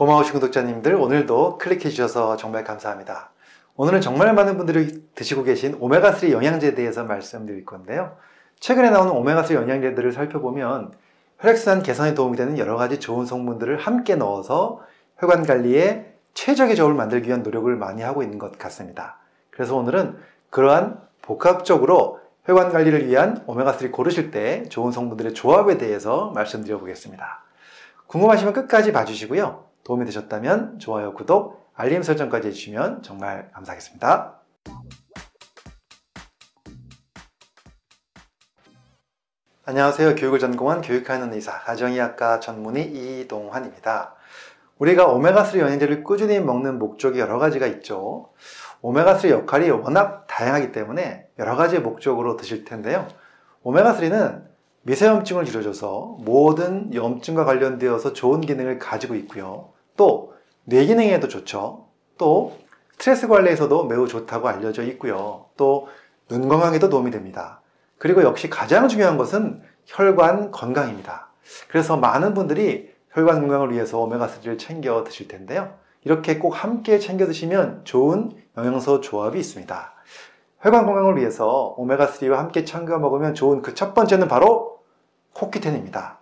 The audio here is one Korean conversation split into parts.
고마우신 구독자님들 오늘도 클릭해 주셔서 정말 감사합니다. 오늘은 정말 많은 분들이 드시고 계신 오메가3 영양제에 대해서 말씀드릴 건데요. 최근에 나오는 오메가3 영양제들을 살펴보면 혈액순환 개선에 도움이 되는 여러 가지 좋은 성분들을 함께 넣어서 혈관 관리에 최적의 조합을 만들기 위한 노력을 많이 하고 있는 것 같습니다. 그래서 오늘은 그러한 복합적으로 혈관 관리를 위한 오메가3 고르실 때 좋은 성분들의 조합에 대해서 말씀드려 보겠습니다. 궁금하시면 끝까지 봐주시고요. 도움이 되셨다면 좋아요, 구독, 알림 설정까지 해주시면 정말 감사하겠습니다. 안녕하세요. 교육을 전공한 교육하는 의사, 가정의학과 전문의 이동환입니다. 우리가 오메가3 영양제를 꾸준히 먹는 목적이 여러 가지가 있죠. 오메가3 역할이 워낙 다양하기 때문에 여러 가지 목적으로 드실 텐데요. 오메가3는 미세염증을 줄여줘서 모든 염증과 관련되어서 좋은 기능을 가지고 있고요. 또 뇌기능에도 좋죠. 또 스트레스 관리에서도 매우 좋다고 알려져 있고요. 또 눈 건강에도 도움이 됩니다. 그리고 역시 가장 중요한 것은 혈관 건강입니다. 그래서 많은 분들이 혈관 건강을 위해서 오메가3를 챙겨 드실 텐데요. 이렇게 꼭 함께 챙겨 드시면 좋은 영양소 조합이 있습니다. 혈관 건강을 위해서 오메가3와 함께 챙겨 먹으면 좋은 그 첫 번째는 바로 코큐텐입니다.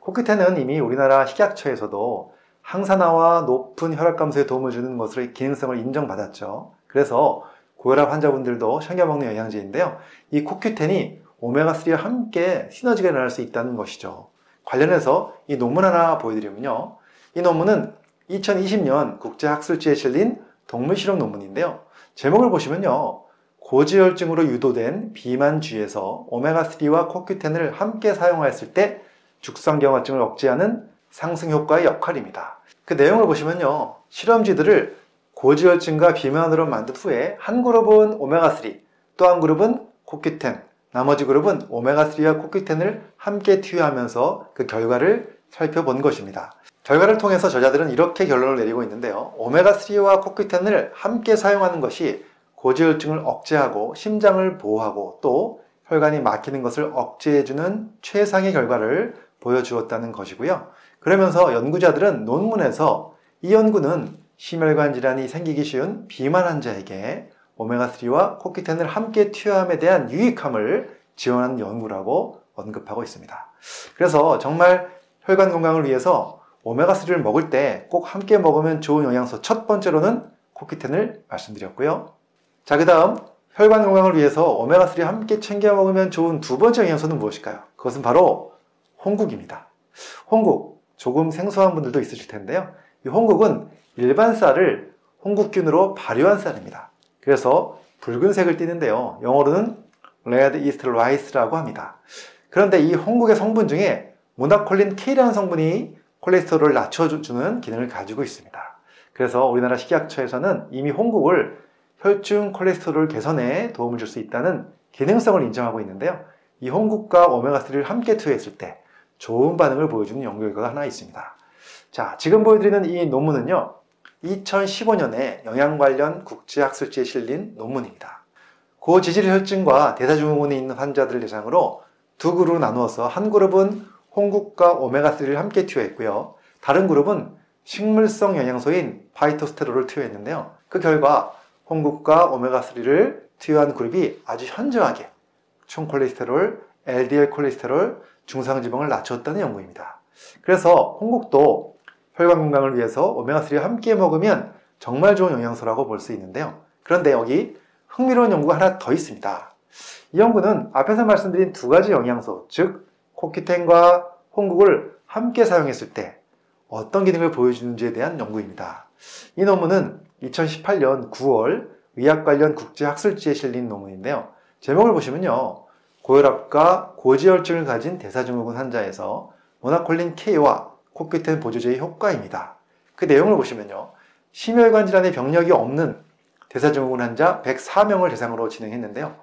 코큐텐은 이미 우리나라 식약처에서도 항산화와 높은 혈압 감소에 도움을 주는 것으로 기능성을 인정받았죠. 그래서 고혈압 환자분들도 챙겨 먹는 영양제인데요. 이 코큐텐이 오메가3와 함께 시너지가 일어날 수 있다는 것이죠. 관련해서 이 논문 하나 보여드리면요. 이 논문은 2020년 국제학술지에 실린 동물 실험 논문인데요. 제목을 보시면요. 고지혈증으로 유도된 비만주에서 오메가3와 코큐텐을 함께 사용하였을 때 죽상경화증을 억제하는 상승 효과의 역할입니다. 그 내용을 보시면요. 실험쥐들을 고지혈증과 비만으로 만든 후에 한 그룹은 오메가3, 또 한 그룹은 코큐텐, 나머지 그룹은 오메가3와 코큐텐을 함께 투여하면서 그 결과를 살펴본 것입니다. 결과를 통해서 저자들은 이렇게 결론을 내리고 있는데요. 오메가3와 코큐텐을 함께 사용하는 것이 고지혈증을 억제하고 심장을 보호하고 또 혈관이 막히는 것을 억제해주는 최상의 결과를 보여주었다는 것이고요. 그러면서 연구자들은 논문에서 이 연구는 심혈관 질환이 생기기 쉬운 비만 환자에게 오메가3와 코큐텐을 함께 투여함에 대한 유익함을 지원하는 연구라고 언급하고 있습니다. 그래서 정말 혈관 건강을 위해서 오메가3를 먹을 때 꼭 함께 먹으면 좋은 영양소 첫 번째로는 코큐텐을 말씀드렸고요. 자, 그 다음 혈관 건강을 위해서 오메가3 함께 챙겨 먹으면 좋은 두 번째 영양소는 무엇일까요? 그것은 바로 홍국입니다. 홍국, 조금 생소한 분들도 있으실 텐데요. 이 홍국은 일반 쌀을 홍국균으로 발효한 쌀입니다. 그래서 붉은색을 띠는데요. 영어로는 Red East Rice라고 합니다. 그런데 이 홍국의 성분 중에 모나콜린 K라는 성분이 콜레스테롤을 낮춰주는 기능을 가지고 있습니다. 그래서 우리나라 식약처에서는 이미 홍국을 혈중 콜레스테롤 개선에 도움을 줄 수 있다는 기능성을 인정하고 있는데요. 이 홍국과 오메가3를 함께 투여했을 때 좋은 반응을 보여주는 연구 결과가 하나 있습니다. 자, 지금 보여드리는 이 논문은요. 2015년에 영양 관련 국제학술지에 실린 논문입니다. 고지질 혈증과 대사증후군이 있는 환자들을 대상으로 두 그룹으로 나누어서 한 그룹은 홍국과 오메가3를 함께 투여했고요. 다른 그룹은 식물성 영양소인 파이토스테롤을 투여했는데요. 그 결과 홍국과 오메가3를 투여한 그룹이 아주 현저하게 총 콜레스테롤, LDL 콜레스테롤, 중상지방을 낮췄다는 연구입니다. 그래서 홍국도 혈관 건강을 위해서 오메가3와 함께 먹으면 정말 좋은 영양소라고 볼 수 있는데요. 그런데 여기 흥미로운 연구가 하나 더 있습니다. 이 연구는 앞에서 말씀드린 두 가지 영양소, 즉 코키텐과 홍국을 함께 사용했을 때 어떤 기능을 보여주는지에 대한 연구입니다. 이 논문은 2018년 9월 의학 관련 국제학술지에 실린 논문인데요. 제목을 보시면요. 고혈압과 고지혈증을 가진 대사증후군 환자에서 모나콜린 K와 코큐텐 보조제의 효과입니다. 그 내용을 보시면요. 심혈관 질환의 병력이 없는 대사증후군 환자 104명을 대상으로 진행했는데요.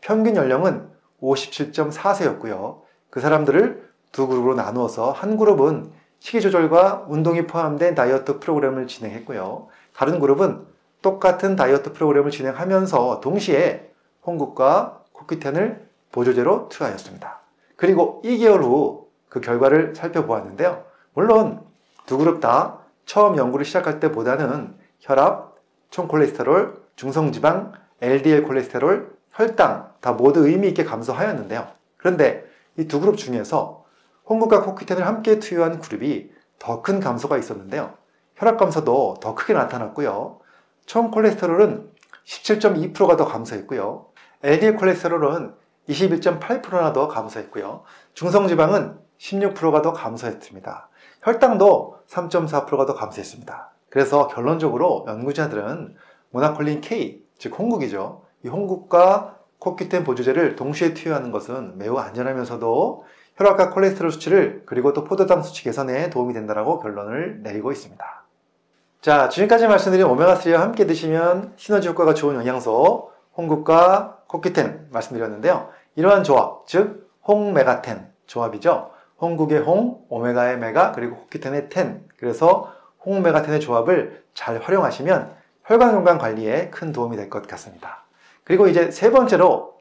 평균 연령은 57.4세였고요. 그 사람들을 두 그룹으로 나누어서 한 그룹은 식이 조절과 운동이 포함된 다이어트 프로그램을 진행했고요. 다른 그룹은 똑같은 다이어트 프로그램을 진행하면서 동시에 홍국과 코큐텐을 보조제로 투하였습니다. 그리고 2개월 후 그 결과를 살펴보았는데요. 물론 두 그룹 다 처음 연구를 시작할 때보다는 혈압, 총콜레스테롤, 중성지방, LDL 콜레스테롤, 혈당 다 모두 의미 있게 감소하였는데요. 그런데 이 두 그룹 중에서 홍구과 코퀴텐을 함께 투여한 그룹이 더 큰 감소가 있었는데요. 혈압 감소도 더 크게 나타났고요. 총 콜레스테롤은 17.2%가 더 감소했고요. LDL 콜레스테롤은 21.8%나 더 감소했고요. 중성지방은 16%가 더 감소했습니다. 혈당도 3.4%가 더 감소했습니다. 그래서 결론적으로 연구자들은 모나콜린 K, 즉 홍국이죠. 이 홍국과 코큐텐 보조제를 동시에 투여하는 것은 매우 안전하면서도 혈압과 콜레스테롤 수치를 그리고 또 포도당 수치 개선에 도움이 된다고 결론을 내리고 있습니다. 자, 지금까지 말씀드린 오메가3와 함께 드시면 시너지 효과가 좋은 영양소 홍국과 코큐텐 말씀드렸는데요. 이러한 조합, 즉 홍메가텐 조합이죠. 홍국의 홍, 오메가의 메가, 그리고 코큐텐의 텐. 그래서 홍메가텐의 조합을 잘 활용하시면 혈관 건강 관리에 큰 도움이 될 것 같습니다. 그리고 이제 세 번째로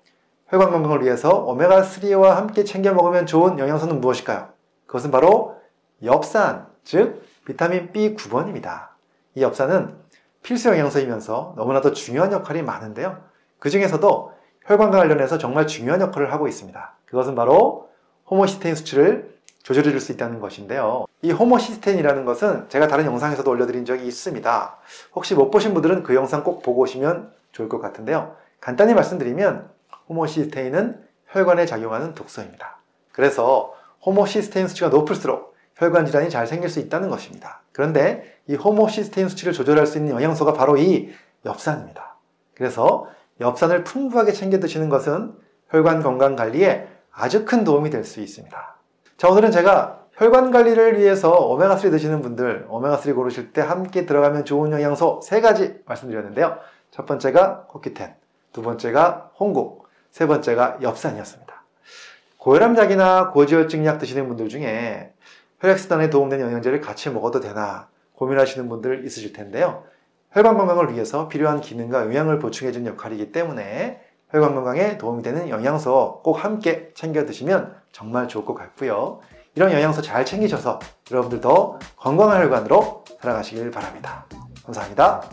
혈관 건강을 위해서 오메가3와 함께 챙겨 먹으면 좋은 영양소는 무엇일까요? 그것은 바로 엽산, 즉 비타민 B9번입니다. 이 엽산은 필수 영양소이면서 너무나도 중요한 역할이 많은데요. 그 중에서도 혈관과 관련해서 정말 중요한 역할을 하고 있습니다. 그것은 바로 호모시스테인 수치를 조절해 줄 수 있다는 것인데요. 이 호모시스테인이라는 것은 제가 다른 영상에서도 올려드린 적이 있습니다. 혹시 못 보신 분들은 그 영상 꼭 보고 오시면 좋을 것 같은데요. 간단히 말씀드리면 호모시스테인은 혈관에 작용하는 독소입니다. 그래서 호모시스테인 수치가 높을수록 혈관 질환이 잘 생길 수 있다는 것입니다. 그런데 이 호모시스테인 수치를 조절할 수 있는 영양소가 바로 이 엽산입니다. 그래서 엽산을 풍부하게 챙겨 드시는 것은 혈관 건강 관리에 아주 큰 도움이 될 수 있습니다. 자, 오늘은 제가 혈관 관리를 위해서 오메가3 드시는 분들, 오메가3 고르실 때 함께 들어가면 좋은 영양소 세 가지 말씀드렸는데요. 첫 번째가 코큐텐, 두 번째가 홍국, 세 번째가 엽산이었습니다. 고혈압약이나 고지혈증 약 드시는 분들 중에 혈액순환에 도움되는 영양제를 같이 먹어도 되나 고민하시는 분들 있으실 텐데요. 혈관 건강을 위해서 필요한 기능과 영양을 보충해주는 역할이기 때문에 혈관 건강에 도움이 되는 영양소 꼭 함께 챙겨 드시면 정말 좋을 것 같고요. 이런 영양소 잘 챙기셔서 여러분들도 건강한 혈관으로 살아가시길 바랍니다. 감사합니다.